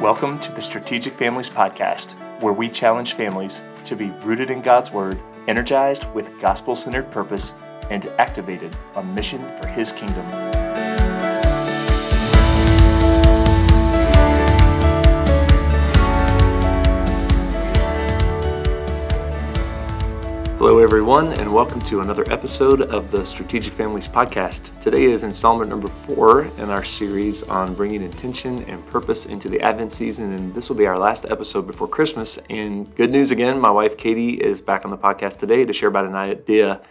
Welcome to the Strategic Families Podcast, where we challenge families to be rooted in God's Word, energized with gospel centered purpose, and activated on mission for His kingdom. Hello, everyone, and welcome to another episode of the Strategic Families Podcast. Today is installment number four in our series on bringing intention and purpose into the Advent season, and this will be our last episode before Christmas. And good news again, my wife Katie is back on the podcast today to share about an idea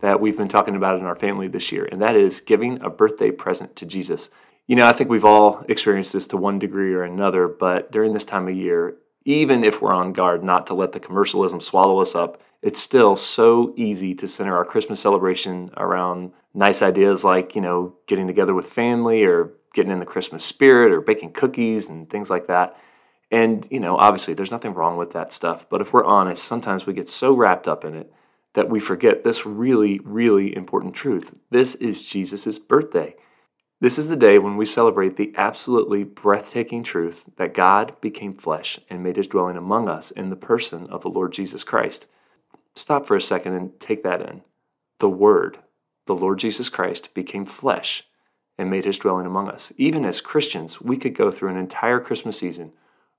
that we've been talking about in our family this year, and that is giving a birthday present to Jesus. You know, I think we've all experienced this to one degree or another, but during this time of year, even if we're on guard not to let the commercialism swallow us up, it's still so easy to center our Christmas celebration around nice ideas like, you know, getting together with family or getting in the Christmas spirit or baking cookies and things like that. And, you know, obviously there's nothing wrong with that stuff. But if we're honest, sometimes we get so wrapped up in it that we forget this really, really important truth. This is Jesus' birthday. This is the day when we celebrate the absolutely breathtaking truth that God became flesh and made his dwelling among us in the person of the Lord Jesus Christ. Stop for a second and take that in. The Word, the Lord Jesus Christ, became flesh and made his dwelling among us. Even as Christians, we could go through an entire Christmas season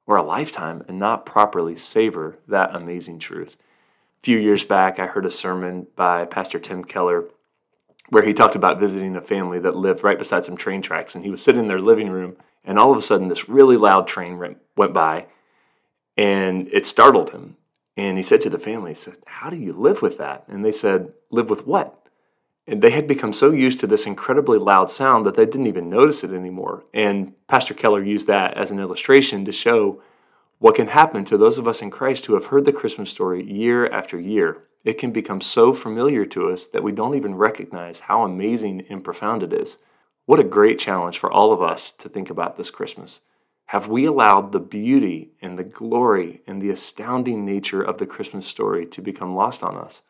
or a lifetime and not properly savor that amazing truth. A few years back, I heard a sermon by Pastor Tim Keller where he talked about visiting a family that lived right beside some train tracks. And he was sitting in their living room, and all of a sudden, this really loud train went by, and it startled him. And he said to the family, he said, How do you live with that? And they said, Live with what? And they had become so used to this incredibly loud sound that they didn't even notice it anymore. And Pastor Keller used that as an illustration to show what can happen to those of us in Christ who have heard the Christmas story year after year. It can become so familiar to us that we don't even recognize how amazing and profound it is. What a great challenge for all of us to think about this Christmas. Have we allowed the beauty and the glory and the astounding nature of the Christmas story to become lost on us?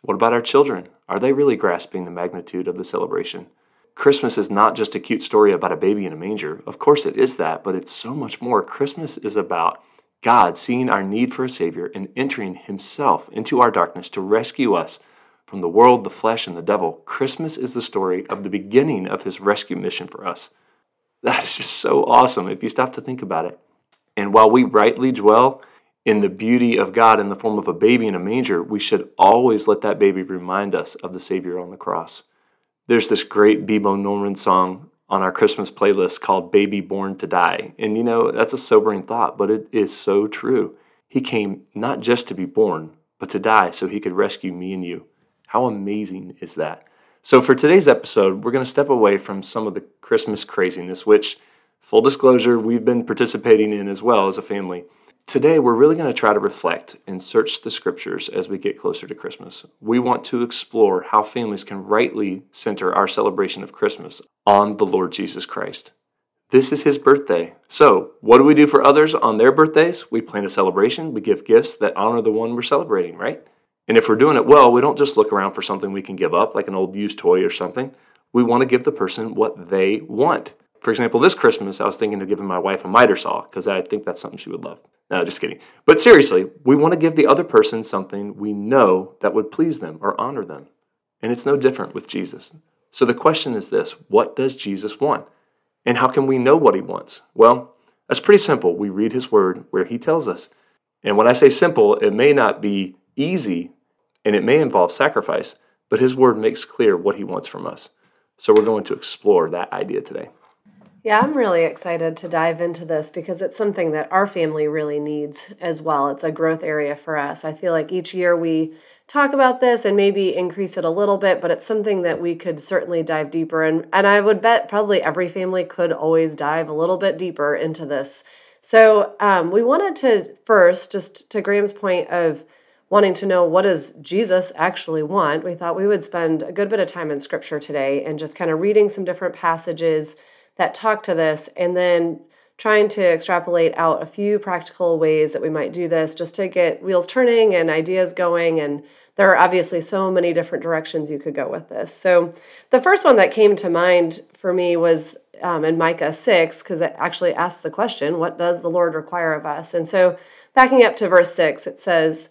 What about our children? Are they really grasping the magnitude of the celebration? Christmas is not just a cute story about a baby in a manger. Of course, it is that, but it's so much more. Christmas is about God seeing our need for a Savior and entering Himself into our darkness to rescue us from the world, the flesh, and the devil. Christmas is the story of the beginning of His rescue mission for us. That is just so awesome if you stop to think about it. And while we rightly dwell in the beauty of God in the form of a baby in a manger, we should always let that baby remind us of the Savior on the cross. There's this great Bebo Norman song on our Christmas playlist called Baby Born to Die. And you know, that's a sobering thought, but it is so true. He came not just to be born, but to die so he could rescue me and you. How amazing is that? So, for today's episode, we're going to step away from some of the Christmas craziness, which, full disclosure, we've been participating in as well as a family. Today, we're really going to try to reflect and search the scriptures as we get closer to Christmas. We want to explore how families can rightly center our celebration of Christmas on the Lord Jesus Christ. This is his birthday. So, what do we do for others on their birthdays? We plan a celebration, we give gifts that honor the one we're celebrating, right? And if we're doing it well, we don't just look around for something we can give up, like an old used toy or something. We want to give the person what they want. For example, this Christmas, I was thinking of giving my wife a miter saw because I think that's something she would love. No, just kidding. But seriously, we want to give the other person something we know that would please them or honor them. And it's no different with Jesus. So the question is this what does Jesus want? And how can we know what he wants? Well, that's pretty simple. We read his word where he tells us. And when I say simple, it may not be easy and it may involve sacrifice, but His Word makes clear what He wants from us. So we're going to explore that idea today. Yeah, I'm really excited to dive into this because it's something that our family really needs as well. It's a growth area for us. I feel like each year we talk about this and maybe increase it a little bit, but it's something that we could certainly dive deeper in. And I would bet probably every family could always dive a little bit deeper into this. So um, we wanted to first, just to Graham's point of wanting to know what does Jesus actually want, we thought we would spend a good bit of time in scripture today and just kind of reading some different passages that talk to this and then trying to extrapolate out a few practical ways that we might do this just to get wheels turning and ideas going and there are obviously so many different directions you could go with this. So, the first one that came to mind for me was um, in Micah 6 because it actually asks the question, What does the Lord require of us? And so, backing up to verse 6, it says,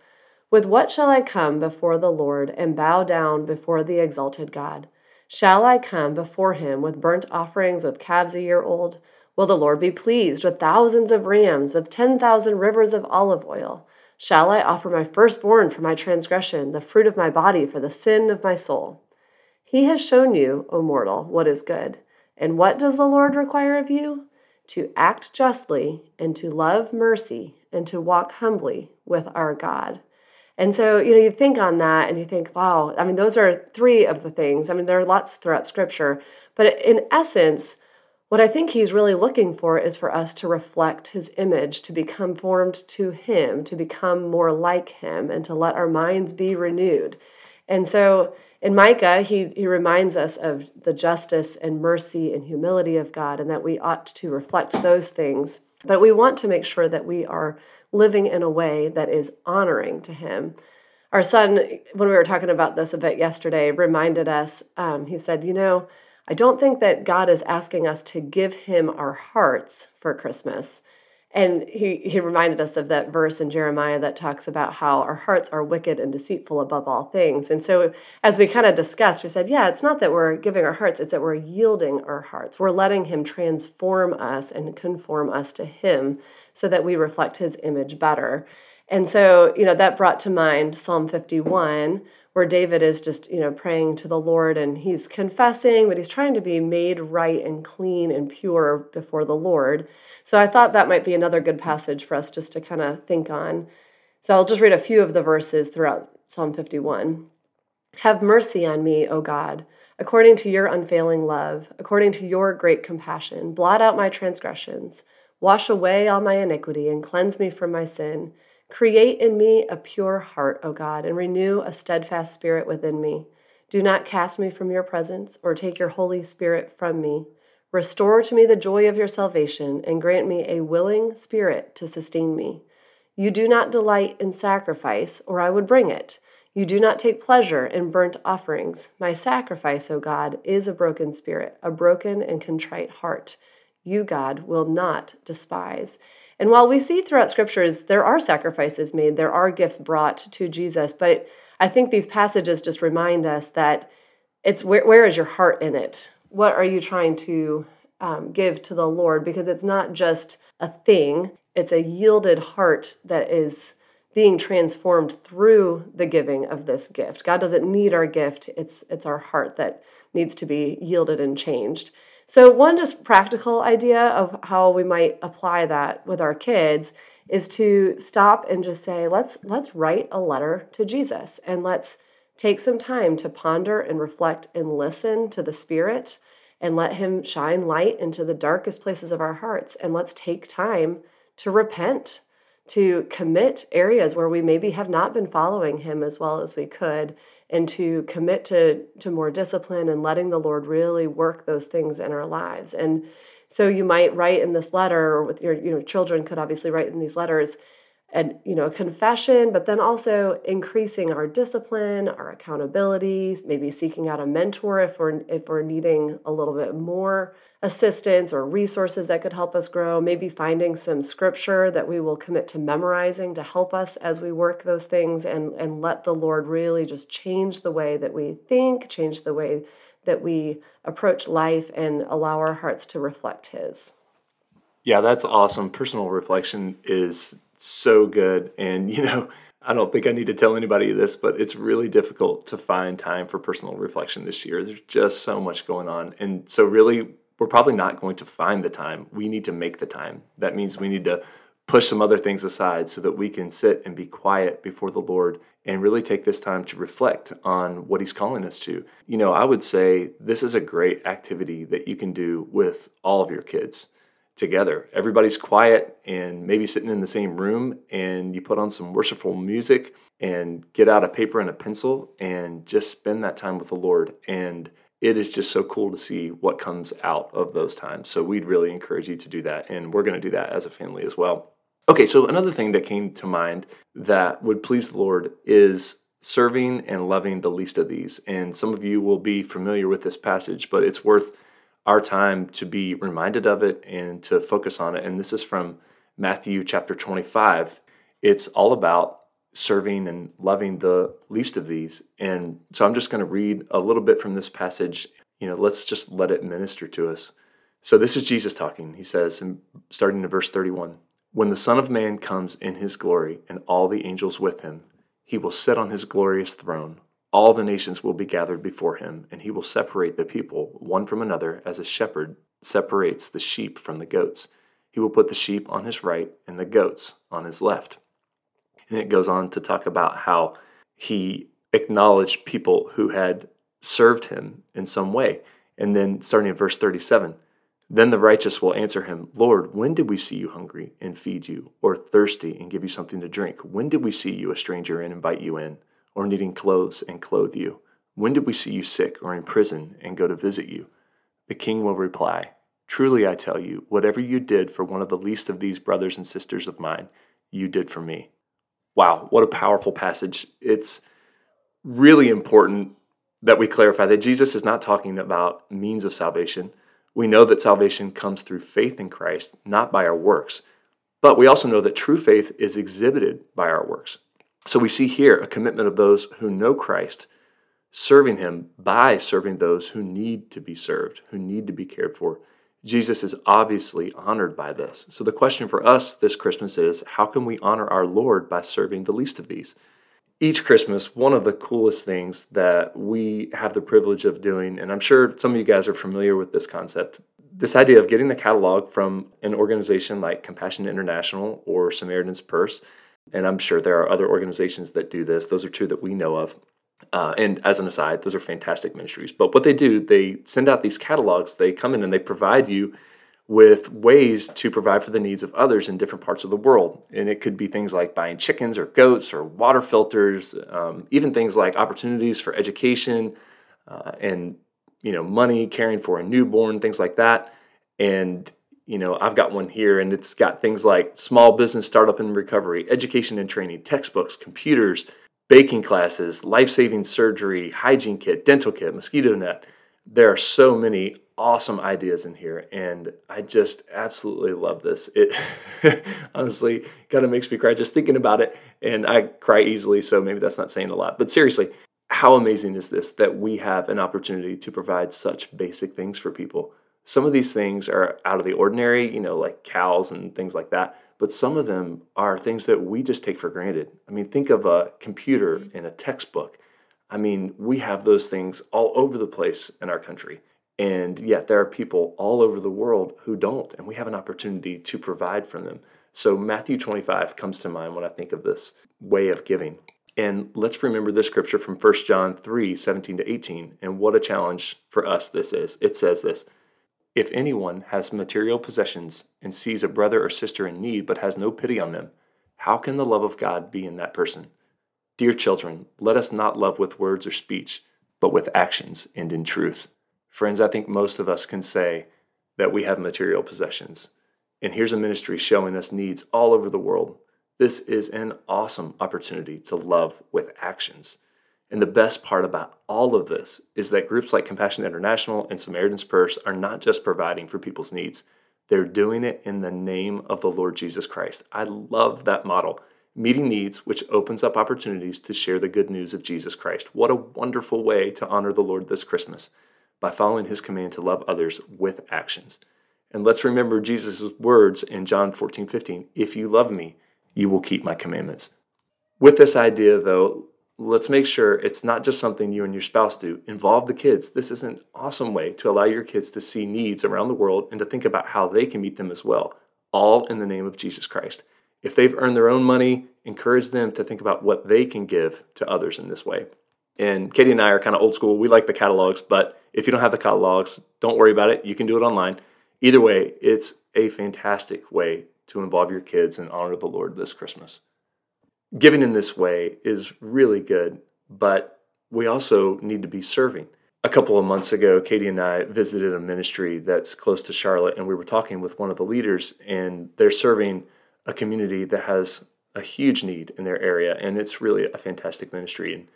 With what shall I come before the Lord and bow down before the exalted God? Shall I come before him with burnt offerings, with calves a year old? Will the Lord be pleased with thousands of rams, with 10,000 rivers of olive oil? Shall I offer my firstborn for my transgression, the fruit of my body for the sin of my soul? He has shown you, O mortal, what is good. And what does the Lord require of you? To act justly, and to love mercy, and to walk humbly with our God. And so, you know, you think on that and you think, wow, I mean, those are three of the things. I mean, there are lots throughout scripture, but in essence, what I think he's really looking for is for us to reflect his image, to become formed to him, to become more like him, and to let our minds be renewed. And so in Micah, he, he reminds us of the justice and mercy and humility of God, and that we ought to reflect those things. But we want to make sure that we are living in a way that is honoring to him. Our son, when we were talking about this a bit yesterday, reminded us, um, he said, You know, I don't think that God is asking us to give him our hearts for Christmas. And he, he reminded us of that verse in Jeremiah that talks about how our hearts are wicked and deceitful above all things. And so, as we kind of discussed, we said, yeah, it's not that we're giving our hearts, it's that we're yielding our hearts. We're letting him transform us and conform us to him so that we reflect his image better. And so, you know, that brought to mind Psalm 51, where David is just, you know, praying to the Lord and he's confessing, but he's trying to be made right and clean and pure before the Lord. So I thought that might be another good passage for us just to kind of think on. So I'll just read a few of the verses throughout Psalm 51. Have mercy on me, O God, according to your unfailing love, according to your great compassion. Blot out my transgressions, wash away all my iniquity, and cleanse me from my sin. Create in me a pure heart, O God, and renew a steadfast spirit within me. Do not cast me from your presence or take your Holy Spirit from me. Restore to me the joy of your salvation and grant me a willing spirit to sustain me. You do not delight in sacrifice, or I would bring it. You do not take pleasure in burnt offerings. My sacrifice, O God, is a broken spirit, a broken and contrite heart. You, God, will not despise. And while we see throughout scriptures there are sacrifices made, there are gifts brought to Jesus, but I think these passages just remind us that it's where, where is your heart in it? What are you trying to um, give to the Lord? Because it's not just a thing, it's a yielded heart that is being transformed through the giving of this gift. God doesn't need our gift, it's, it's our heart that needs to be yielded and changed. So, one just practical idea of how we might apply that with our kids is to stop and just say, let's let's write a letter to Jesus and let's take some time to ponder and reflect and listen to the Spirit and let him shine light into the darkest places of our hearts. And let's take time to repent to commit areas where we maybe have not been following him as well as we could and to commit to to more discipline and letting the lord really work those things in our lives. And so you might write in this letter or with your you know children could obviously write in these letters and you know confession but then also increasing our discipline our accountability maybe seeking out a mentor if we're if we're needing a little bit more assistance or resources that could help us grow, maybe finding some scripture that we will commit to memorizing to help us as we work those things and, and let the Lord really just change the way that we think, change the way that we approach life, and allow our hearts to reflect His. Yeah, that's awesome. Personal reflection is so good. And, you know, I don't think I need to tell anybody this, but it's really difficult to find time for personal reflection this year. There's just so much going on. And so, really, we're probably not going to find the time. We need to make the time. That means we need to push some other things aside so that we can sit and be quiet before the Lord and really take this time to reflect on what He's calling us to. You know, I would say this is a great activity that you can do with all of your kids together. Everybody's quiet and maybe sitting in the same room, and you put on some worshipful music and get out a paper and a pencil and just spend that time with the Lord. And it is just so cool to see what comes out of those times. So we'd really encourage you to do that, and we're going to do that as a family as well. Okay, so another thing that came to mind that would please the Lord is serving and loving the least of these. And some of you will be familiar with this passage, but it's worth our time to be reminded of it and to focus on it. And this is from Matthew chapter 25. It's all about serving and loving the least of these. And so I'm just going to read a little bit from this passage. You know, let's just let it minister to us. So this is Jesus talking. He says, starting in verse 31 When the Son of Man comes in his glory and all the angels with him, he will sit on his glorious throne. All the nations will be gathered before him, and he will separate the people one from another as a shepherd separates the sheep from the goats. He will put the sheep on his right and the goats on his left. And it goes on to talk about how he acknowledged people who had served him in some way. And then starting in verse 37, then the righteous will answer him, Lord, when did we see you hungry and feed you, or thirsty and give you something to drink? When did we see you a stranger and invite you in, or needing clothes and clothe you? When did we see you sick or in prison and go to visit you? The king will reply, Truly I tell you, whatever you did for one of the least of these brothers and sisters of mine, you did for me. Wow, what a powerful passage. It's really important that we clarify that Jesus is not talking about means of salvation we know that salvation comes through faith in Christ, not by our works. But we also know that true faith is exhibited by our works. So we see here a commitment of those who know Christ, serving him by serving those who need to be served, who need to be cared for. Jesus is obviously honored by this. So the question for us this Christmas is how can we honor our Lord by serving the least of these? each Christmas, one of the coolest things that we have the privilege of doing, and I'm sure some of you guys are familiar with this concept, this idea of getting a catalog from an organization like Compassion International or Samaritan's Purse. And I'm sure there are other organizations that do this. Those are two that we know of. Uh, and as an aside, those are fantastic ministries. But what they do, they send out these catalogs, they come in and they provide you with ways to provide for the needs of others in different parts of the world. And it could be things like buying chickens or goats or water filters, um, even things like opportunities for education uh, and you know money caring for a newborn, things like that. And you know, I've got one here, and it's got things like small business startup and recovery, education and training, textbooks, computers, baking classes, life saving surgery, hygiene kit, dental kit, mosquito net. There are so many awesome ideas in here and i just absolutely love this. It honestly kind of makes me cry just thinking about it and i cry easily so maybe that's not saying a lot. But seriously how amazing is this that we have an opportunity to provide such basic things for people some of these things are out of the ordinary you know like cows and things like that but some of them are things that we just take for granted i mean think of a computer mm-hmm. and a textbook i mean we have those things all over the place in our country and yet there are people all over the world who don't, and we have an opportunity to provide for them. So Matthew 25 comes to mind when I think of this way of giving. And let's remember this scripture from 1 John 3 17 to 18. And what a challenge for us this is. It says this If anyone has material possessions and sees a brother or sister in need but has no pity on them, how can the love of God be in that person? Dear children, let us not love with words or speech, but with actions and in truth. Friends, I think most of us can say that we have material possessions. And here's a ministry showing us needs all over the world. This is an awesome opportunity to love with actions. And the best part about all of this is that groups like Compassion International and Samaritan's Purse are not just providing for people's needs, they're doing it in the name of the Lord Jesus Christ. I love that model. Meeting needs, which opens up opportunities to share the good news of Jesus Christ. What a wonderful way to honor the Lord this Christmas by following his command to love others with actions. And let's remember Jesus' words in John 14, 15 If you love me, you will keep my commandments. With this idea, though, let's make sure it's not just something you and your spouse do. Involve the kids. This is an awesome way to allow your kids to see needs around the world and to think about how they can meet them as well, all in the name of Jesus Christ. If they've earned their own money, encourage them to think about what they can give to others in this way. And Katie and I are kind of old school. We like the catalogs, but if you don't have the catalogs, don't worry about it. You can do it online. Either way, it's a fantastic way to involve your kids and honor the Lord this Christmas. Giving in this way is really good, but we also need to be serving. A couple of months ago, Katie and I visited a ministry that's close to Charlotte, and we were talking with one of the leaders, and they're serving a community that has a huge need in their area, and it's really a fantastic ministry. And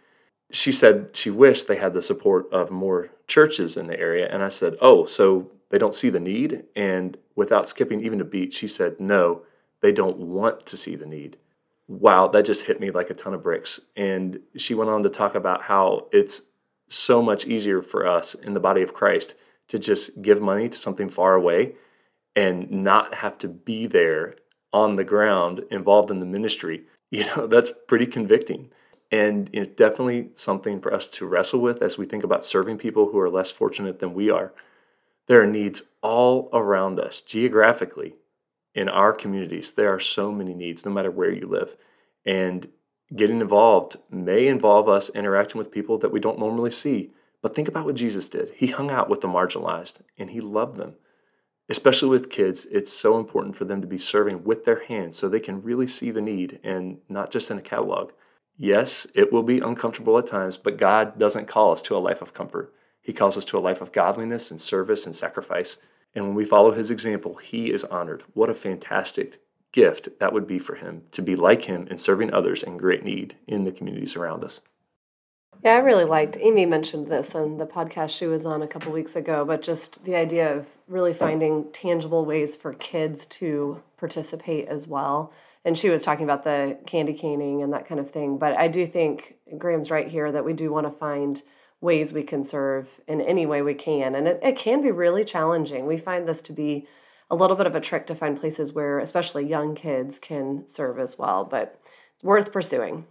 she said she wished they had the support of more churches in the area. And I said, Oh, so they don't see the need. And without skipping even a beat, she said, no, they don't want to see the need. Wow, that just hit me like a ton of bricks. And she went on to talk about how it's so much easier for us in the body of Christ to just give money to something far away and not have to be there on the ground involved in the ministry. You know, that's pretty convicting. And it's definitely something for us to wrestle with as we think about serving people who are less fortunate than we are. There are needs all around us geographically in our communities. There are so many needs, no matter where you live. And getting involved may involve us interacting with people that we don't normally see. But think about what Jesus did. He hung out with the marginalized and he loved them. Especially with kids, it's so important for them to be serving with their hands so they can really see the need and not just in a catalog. Yes, it will be uncomfortable at times, but God doesn't call us to a life of comfort. He calls us to a life of godliness and service and sacrifice. And when we follow his example, he is honored. What a fantastic gift that would be for him to be like him in serving others in great need in the communities around us. Yeah, I really liked. Amy mentioned this on the podcast she was on a couple weeks ago, but just the idea of really finding tangible ways for kids to participate as well. And she was talking about the candy caning and that kind of thing. But I do think Graham's right here that we do want to find ways we can serve in any way we can. And it, it can be really challenging. We find this to be a little bit of a trick to find places where, especially young kids, can serve as well, but worth pursuing.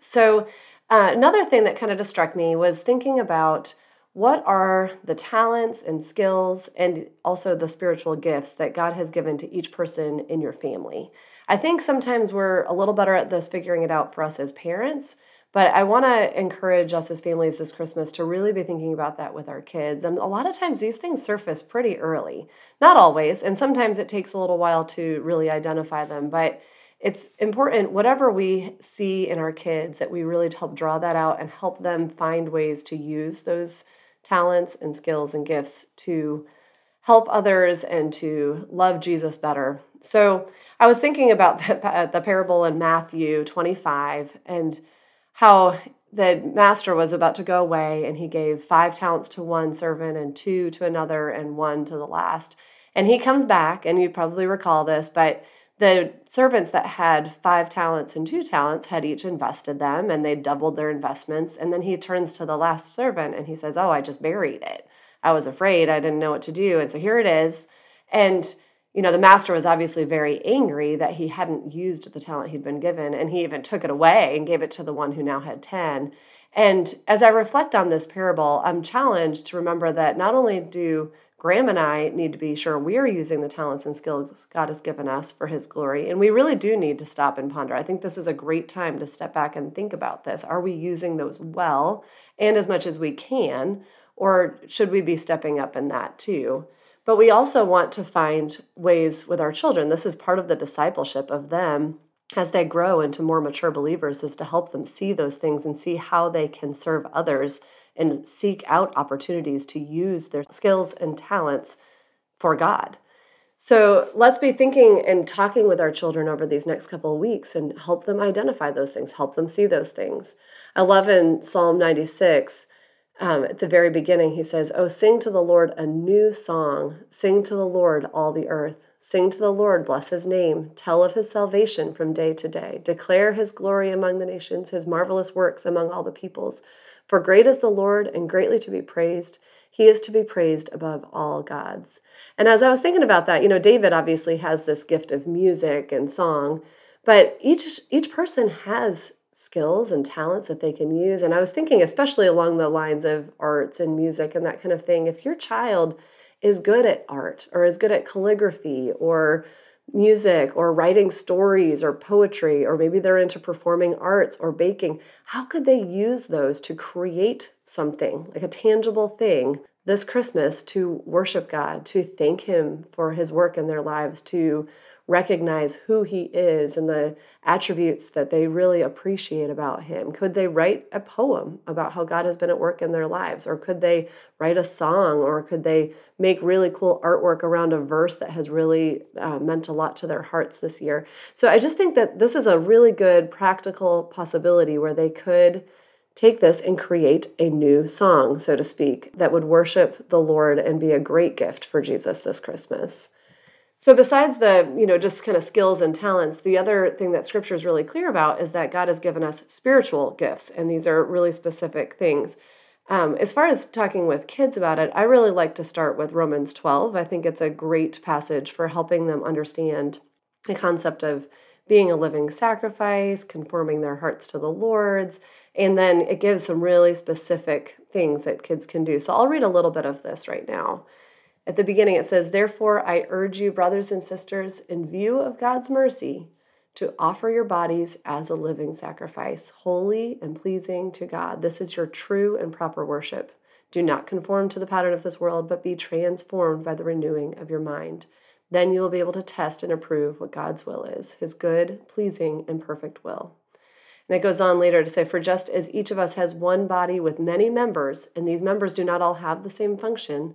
So, uh, another thing that kind of struck me was thinking about what are the talents and skills and also the spiritual gifts that God has given to each person in your family. I think sometimes we're a little better at this figuring it out for us as parents, but I want to encourage us as families this Christmas to really be thinking about that with our kids. And a lot of times these things surface pretty early. Not always, and sometimes it takes a little while to really identify them, but it's important whatever we see in our kids that we really help draw that out and help them find ways to use those talents and skills and gifts to help others and to love Jesus better. So, I was thinking about the, the parable in Matthew 25 and how the master was about to go away and he gave five talents to one servant and two to another and one to the last. And he comes back, and you probably recall this, but the servants that had five talents and two talents had each invested them and they doubled their investments. And then he turns to the last servant and he says, Oh, I just buried it. I was afraid. I didn't know what to do. And so here it is. And you know, the master was obviously very angry that he hadn't used the talent he'd been given, and he even took it away and gave it to the one who now had 10. And as I reflect on this parable, I'm challenged to remember that not only do Graham and I need to be sure we are using the talents and skills God has given us for His glory, and we really do need to stop and ponder. I think this is a great time to step back and think about this. Are we using those well and as much as we can, or should we be stepping up in that too? But we also want to find ways with our children. This is part of the discipleship of them as they grow into more mature believers is to help them see those things and see how they can serve others and seek out opportunities to use their skills and talents for God. So let's be thinking and talking with our children over these next couple of weeks and help them identify those things, help them see those things. I love in Psalm 96 um, at the very beginning, he says, Oh, sing to the Lord a new song. Sing to the Lord, all the earth. Sing to the Lord, bless his name. Tell of his salvation from day to day. Declare his glory among the nations, his marvelous works among all the peoples. For great is the Lord and greatly to be praised. He is to be praised above all gods. And as I was thinking about that, you know, David obviously has this gift of music and song, but each each person has skills and talents that they can use. And I was thinking, especially along the lines of arts and music and that kind of thing, if your child is good at art or is good at calligraphy or music or writing stories or poetry, or maybe they're into performing arts or baking, how could they use those to create something, like a tangible thing, this Christmas to worship God, to thank Him for His work in their lives, to recognize who he is and the attributes that they really appreciate about him? Could they write a poem about how God has been at work in their lives? Or could they write a song? Or could they make really cool artwork around a verse that has really uh, meant a lot to their hearts this year? So I just think that this is a really good practical possibility where they could take this and create a new song, so to speak, that would worship the Lord and be a great gift for Jesus this Christmas. So besides the, you know, just kind of skills and talents, the other thing that scripture is really clear about is that God has given us spiritual gifts, and these are really specific things. Um, as far as talking with kids about it, I really like to start with Romans 12. I think it's a great passage for helping them understand the concept of being a living sacrifice, conforming their hearts to the Lord's, and then it gives some really specific things that kids can do. So I'll read a little bit of this right now. At the beginning, it says, Therefore, I urge you, brothers and sisters, in view of God's mercy, to offer your bodies as a living sacrifice, holy and pleasing to God. This is your true and proper worship. Do not conform to the pattern of this world, but be transformed by the renewing of your mind. Then you will be able to test and approve what God's will is, his good, pleasing, and perfect will. And it goes on later to say, For just as each of us has one body with many members, and these members do not all have the same function,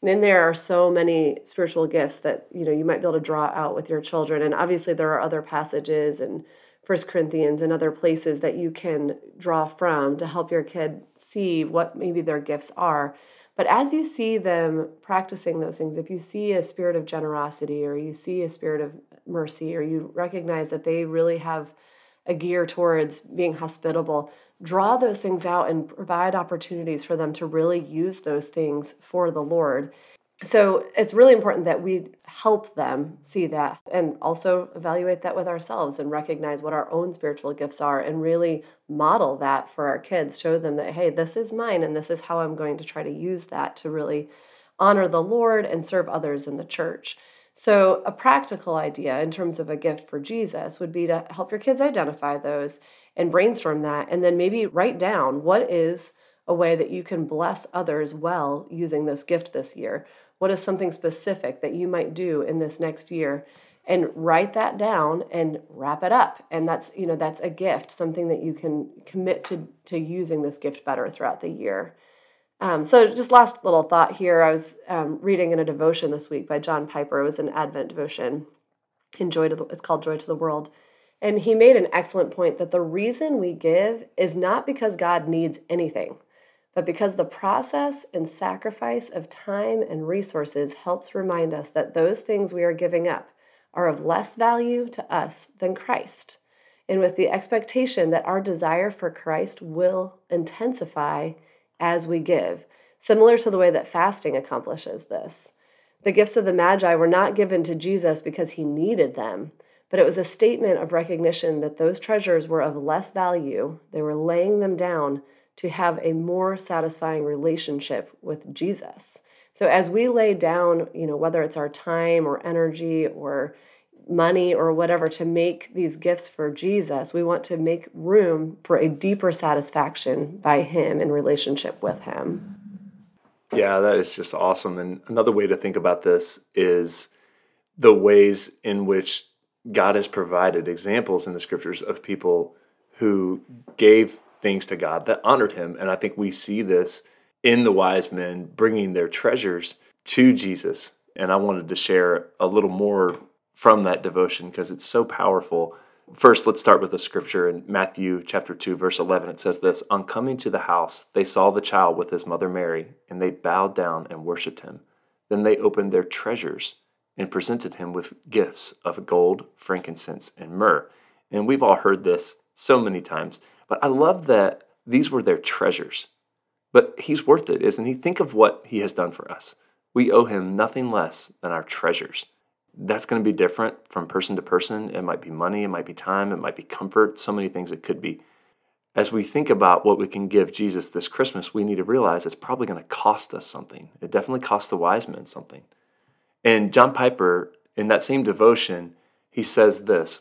And in there are so many spiritual gifts that you know you might be able to draw out with your children. And obviously there are other passages and First Corinthians and other places that you can draw from to help your kid see what maybe their gifts are. But as you see them practicing those things, if you see a spirit of generosity or you see a spirit of mercy or you recognize that they really have a gear towards being hospitable, draw those things out and provide opportunities for them to really use those things for the Lord. So it's really important that we help them see that and also evaluate that with ourselves and recognize what our own spiritual gifts are and really model that for our kids. Show them that, hey, this is mine and this is how I'm going to try to use that to really honor the Lord and serve others in the church. So, a practical idea in terms of a gift for Jesus would be to help your kids identify those and brainstorm that, and then maybe write down what is a way that you can bless others well using this gift this year. What is something specific that you might do in this next year? And write that down and wrap it up. And that's, you know, that's a gift, something that you can commit to, to using this gift better throughout the year. Um, so, just last little thought here. I was um, reading in a devotion this week by John Piper. It was an Advent devotion. In to the, it's called Joy to the World, and he made an excellent point that the reason we give is not because God needs anything, but because the process and sacrifice of time and resources helps remind us that those things we are giving up are of less value to us than Christ, and with the expectation that our desire for Christ will intensify as we give, similar to the way that fasting accomplishes this. The gifts of the Magi were not given to Jesus because he needed them, but it was a statement of recognition that those treasures were of less value. They were laying them down to have a more satisfying relationship with Jesus. So as we lay down, you know, whether it's our time or energy or money or whatever to make these gifts for Jesus, we want to make room for a deeper satisfaction by Him in relationship with Him. Yeah, that is just awesome. And another way to think about this is the ways in which God has provided examples in the scriptures of people who gave things to God that honored Him. And I think we see this in the wise men bringing their treasures to Jesus. And I wanted to share a little more from that devotion because it's so powerful. First, let's start with the scripture in Matthew chapter 2 verse 11. It says this, "On coming to the house, they saw the child with his mother Mary, and they bowed down and worshiped him. Then they opened their treasures and presented him with gifts of gold, frankincense, and myrrh." And we've all heard this so many times, but I love that these were their treasures. But he's worth it, isn't he? Think of what he has done for us. we owe him nothing less than our treasures. That's going to be different from person to person. It might be money, it might be time, it might be comfort, so many things it could be. As we think about what we can give Jesus this Christmas, we need to realize it's probably going to cost us something. It definitely cost the wise men something. And John Piper, in that same devotion, he says this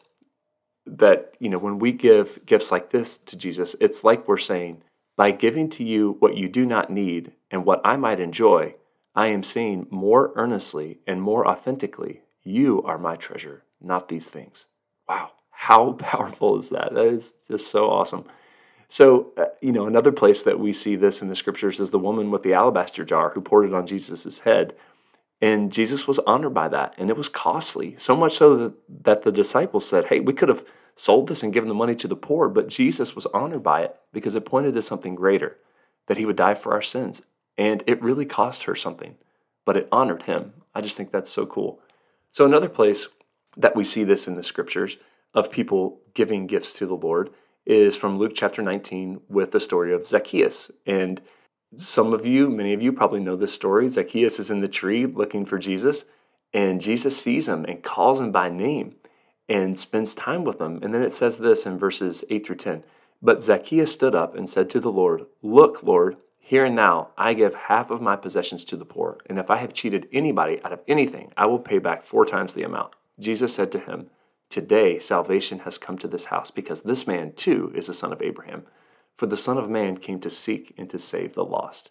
that, you know, when we give gifts like this to Jesus, it's like we're saying, by giving to you what you do not need and what I might enjoy, I am saying more earnestly and more authentically, you are my treasure, not these things. Wow, how powerful is that? That is just so awesome. So, uh, you know, another place that we see this in the scriptures is the woman with the alabaster jar who poured it on Jesus' head. And Jesus was honored by that, and it was costly, so much so that, that the disciples said, Hey, we could have sold this and given the money to the poor, but Jesus was honored by it because it pointed to something greater that he would die for our sins. And it really cost her something, but it honored him. I just think that's so cool. So, another place that we see this in the scriptures of people giving gifts to the Lord is from Luke chapter 19 with the story of Zacchaeus. And some of you, many of you probably know this story. Zacchaeus is in the tree looking for Jesus, and Jesus sees him and calls him by name and spends time with him. And then it says this in verses 8 through 10 But Zacchaeus stood up and said to the Lord, Look, Lord, here and now I give half of my possessions to the poor, and if I have cheated anybody out of anything, I will pay back four times the amount. Jesus said to him, Today salvation has come to this house, because this man too is a son of Abraham. For the Son of Man came to seek and to save the lost.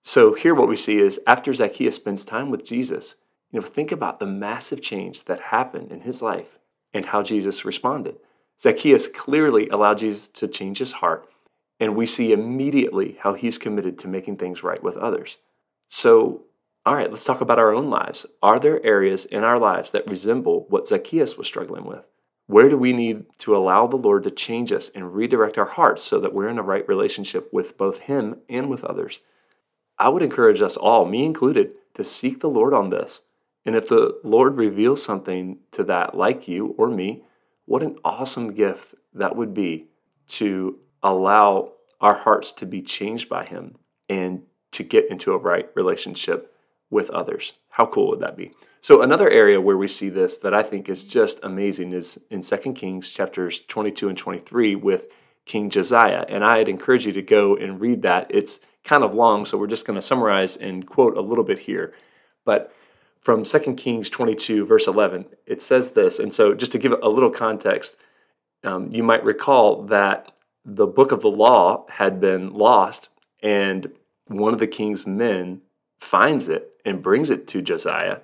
So here what we see is after Zacchaeus spends time with Jesus, you know, think about the massive change that happened in his life and how Jesus responded. Zacchaeus clearly allowed Jesus to change his heart, and we see immediately how he's committed to making things right with others. So, all right, let's talk about our own lives. Are there areas in our lives that resemble what Zacchaeus was struggling with? Where do we need to allow the Lord to change us and redirect our hearts so that we're in a right relationship with both Him and with others? I would encourage us all, me included, to seek the Lord on this. And if the Lord reveals something to that, like you or me, what an awesome gift that would be to allow our hearts to be changed by Him and to get into a right relationship with others. How cool would that be? So another area where we see this that I think is just amazing is in 2 Kings chapters 22 and 23 with King Josiah. And I'd encourage you to go and read that. It's kind of long, so we're just going to summarize and quote a little bit here. But from 2 Kings 22, verse 11, it says this. And so, just to give a little context, um, you might recall that the book of the law had been lost, and one of the king's men finds it and brings it to Josiah.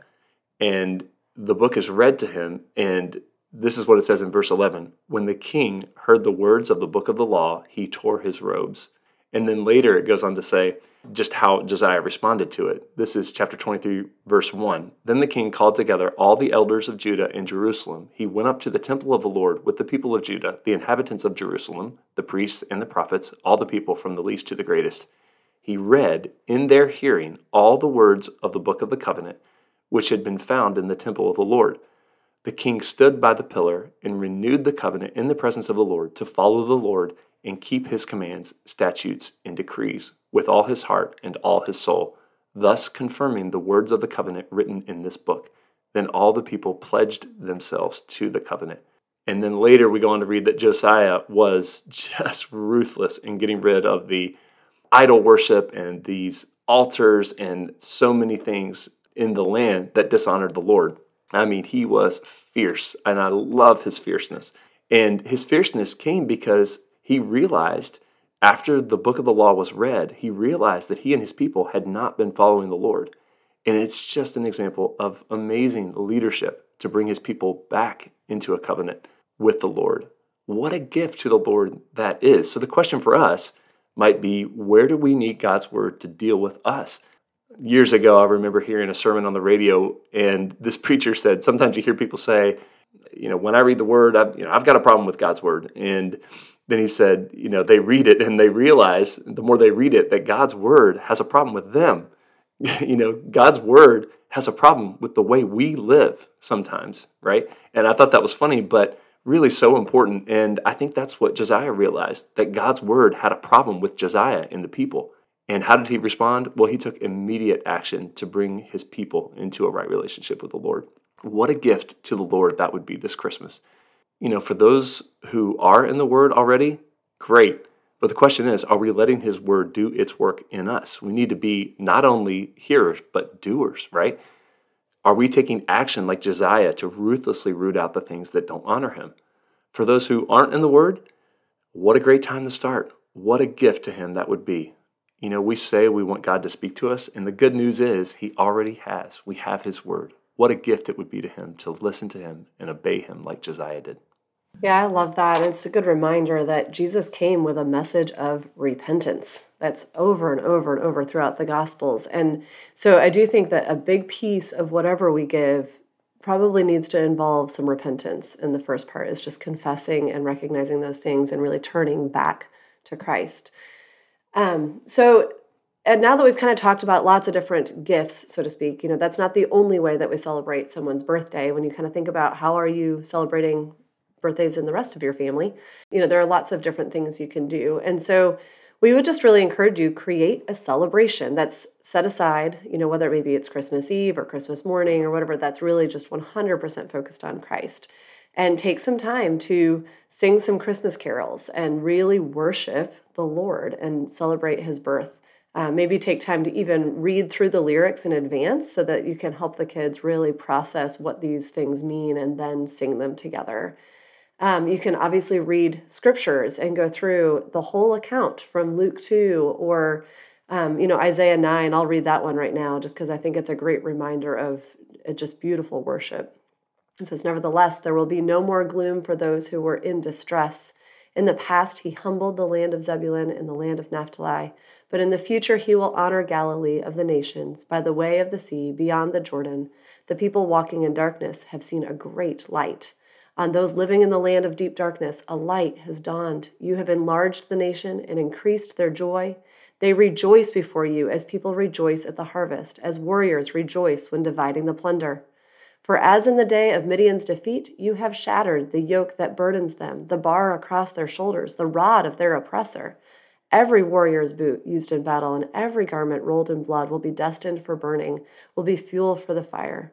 And the book is read to him. And this is what it says in verse 11 When the king heard the words of the book of the law, he tore his robes. And then later it goes on to say, just how Josiah responded to it. This is chapter 23, verse 1. Then the king called together all the elders of Judah and Jerusalem. He went up to the temple of the Lord with the people of Judah, the inhabitants of Jerusalem, the priests and the prophets, all the people from the least to the greatest. He read in their hearing all the words of the book of the covenant, which had been found in the temple of the Lord. The king stood by the pillar and renewed the covenant in the presence of the Lord to follow the Lord and keep his commands, statutes, and decrees with all his heart and all his soul, thus confirming the words of the covenant written in this book. Then all the people pledged themselves to the covenant. And then later we go on to read that Josiah was just ruthless in getting rid of the idol worship and these altars and so many things in the land that dishonored the Lord. I mean, he was fierce, and I love his fierceness. And his fierceness came because he realized after the book of the law was read, he realized that he and his people had not been following the Lord. And it's just an example of amazing leadership to bring his people back into a covenant with the Lord. What a gift to the Lord that is. So, the question for us might be where do we need God's word to deal with us? Years ago, I remember hearing a sermon on the radio, and this preacher said, Sometimes you hear people say, you know, when I read the word, I've, you know, I've got a problem with God's word. And then he said, you know, they read it and they realize the more they read it that God's word has a problem with them. you know, God's word has a problem with the way we live sometimes, right? And I thought that was funny, but really so important. And I think that's what Josiah realized that God's word had a problem with Josiah and the people. And how did he respond? Well, he took immediate action to bring his people into a right relationship with the Lord. What a gift to the Lord that would be this Christmas. You know, for those who are in the Word already, great. But the question is, are we letting His Word do its work in us? We need to be not only hearers, but doers, right? Are we taking action like Josiah to ruthlessly root out the things that don't honor Him? For those who aren't in the Word, what a great time to start. What a gift to Him that would be. You know, we say we want God to speak to us, and the good news is He already has. We have His Word. What a gift it would be to Him to listen to Him and obey Him like Josiah did. Yeah, I love that. It's a good reminder that Jesus came with a message of repentance. That's over and over and over throughout the Gospels. And so I do think that a big piece of whatever we give probably needs to involve some repentance in the first part is just confessing and recognizing those things and really turning back to Christ. Um, so and now that we've kind of talked about lots of different gifts so to speak you know that's not the only way that we celebrate someone's birthday when you kind of think about how are you celebrating birthdays in the rest of your family. You know there are lots of different things you can do. And so we would just really encourage you create a celebration that's set aside you know whether maybe it's christmas eve or christmas morning or whatever that's really just 100% focused on christ. And take some time to sing some christmas carols and really worship the lord and celebrate his birth. Uh, maybe take time to even read through the lyrics in advance so that you can help the kids really process what these things mean and then sing them together. Um, you can obviously read scriptures and go through the whole account from Luke 2 or um, you know Isaiah 9. I'll read that one right now just because I think it's a great reminder of just beautiful worship. It says, Nevertheless, there will be no more gloom for those who were in distress. In the past, he humbled the land of Zebulun and the land of Naphtali but in the future, he will honor Galilee of the nations by the way of the sea beyond the Jordan. The people walking in darkness have seen a great light. On those living in the land of deep darkness, a light has dawned. You have enlarged the nation and increased their joy. They rejoice before you as people rejoice at the harvest, as warriors rejoice when dividing the plunder. For as in the day of Midian's defeat, you have shattered the yoke that burdens them, the bar across their shoulders, the rod of their oppressor. Every warrior's boot used in battle and every garment rolled in blood will be destined for burning, will be fuel for the fire.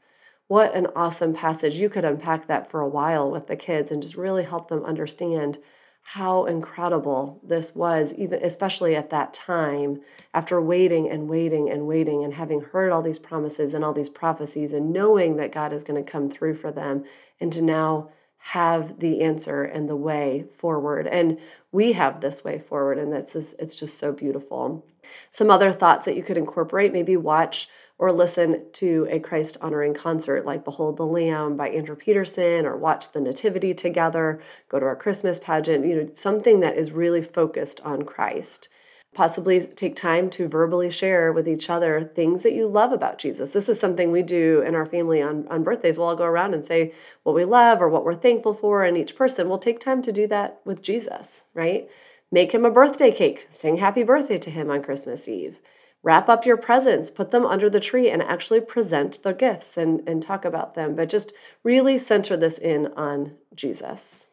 What an awesome passage. You could unpack that for a while with the kids and just really help them understand how incredible this was, even especially at that time, after waiting and waiting and waiting and having heard all these promises and all these prophecies and knowing that God is going to come through for them, and to now have the answer and the way forward. And we have this way forward, and that's just, it's just so beautiful. Some other thoughts that you could incorporate maybe watch or listen to a Christ honoring concert like Behold the Lamb by Andrew Peterson, or watch the Nativity together, go to our Christmas pageant, you know, something that is really focused on Christ possibly take time to verbally share with each other things that you love about Jesus. This is something we do in our family on, on birthdays. We'll all go around and say what we love or what we're thankful for, and each person will take time to do that with Jesus, right? Make him a birthday cake, sing happy birthday to him on Christmas Eve. Wrap up your presents, put them under the tree, and actually present the gifts and, and talk about them. But just really center this in on Jesus.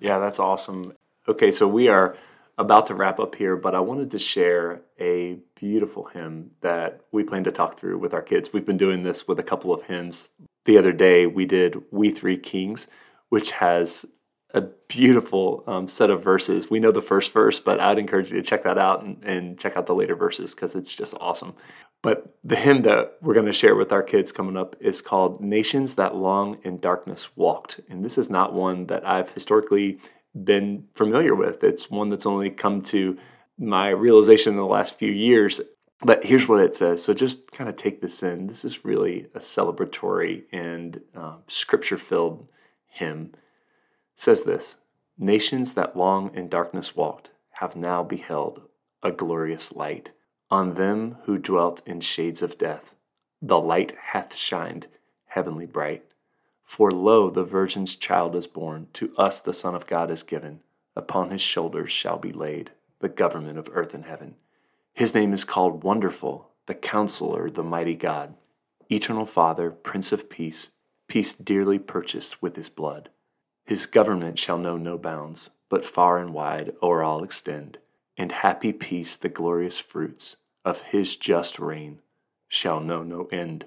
Yeah, that's awesome. Okay, so we are about to wrap up here, but I wanted to share a beautiful hymn that we plan to talk through with our kids. We've been doing this with a couple of hymns. The other day, we did We Three Kings, which has a beautiful um, set of verses. We know the first verse, but I'd encourage you to check that out and, and check out the later verses because it's just awesome. But the hymn that we're going to share with our kids coming up is called Nations That Long in Darkness Walked. And this is not one that I've historically been familiar with. It's one that's only come to my realization in the last few years. But here's what it says. So just kind of take this in. This is really a celebratory and uh, scripture filled hymn. Says this Nations that long in darkness walked have now beheld a glorious light. On them who dwelt in shades of death, the light hath shined, heavenly bright. For lo, the Virgin's child is born, to us the Son of God is given. Upon his shoulders shall be laid the government of earth and heaven. His name is called Wonderful, the Counselor, the Mighty God, Eternal Father, Prince of Peace, peace dearly purchased with his blood. His government shall know no bounds, but far and wide o'er all extend, and happy peace, the glorious fruits of his just reign, shall know no end.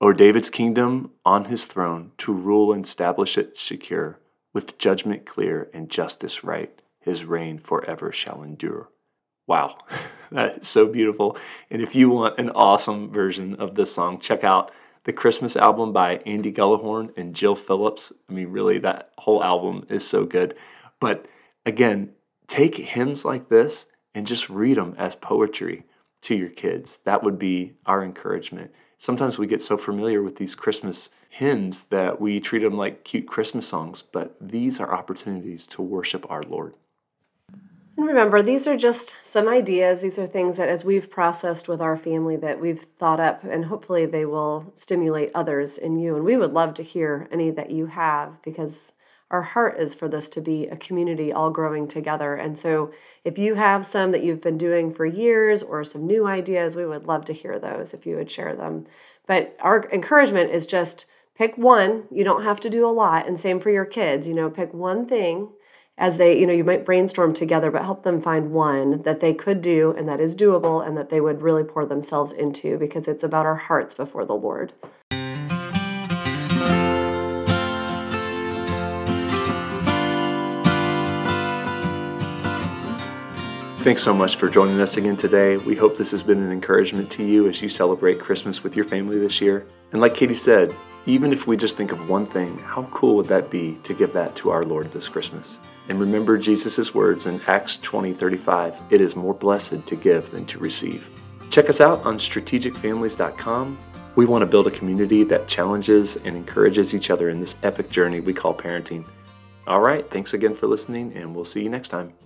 O'er David's kingdom on his throne, to rule and establish it secure, with judgment clear and justice right, his reign forever shall endure. Wow, that is so beautiful. And if you want an awesome version of this song, check out the Christmas album by Andy Gullahorn and Jill Phillips. I mean, really, that whole album is so good. But again, take hymns like this and just read them as poetry to your kids. That would be our encouragement. Sometimes we get so familiar with these Christmas hymns that we treat them like cute Christmas songs, but these are opportunities to worship our Lord. And remember, these are just some ideas. These are things that, as we've processed with our family, that we've thought up, and hopefully they will stimulate others in you. And we would love to hear any that you have because our heart is for this to be a community all growing together. And so, if you have some that you've been doing for years or some new ideas, we would love to hear those if you would share them. But our encouragement is just pick one. You don't have to do a lot. And same for your kids. You know, pick one thing as they, you know, you might brainstorm together, but help them find one that they could do and that is doable and that they would really pour themselves into because it's about our hearts before the Lord. Thanks so much for joining us again today. We hope this has been an encouragement to you as you celebrate Christmas with your family this year. And like Katie said, even if we just think of one thing, how cool would that be to give that to our Lord this Christmas? And remember Jesus' words in Acts 20 35 it is more blessed to give than to receive. Check us out on strategicfamilies.com. We want to build a community that challenges and encourages each other in this epic journey we call parenting. All right, thanks again for listening, and we'll see you next time.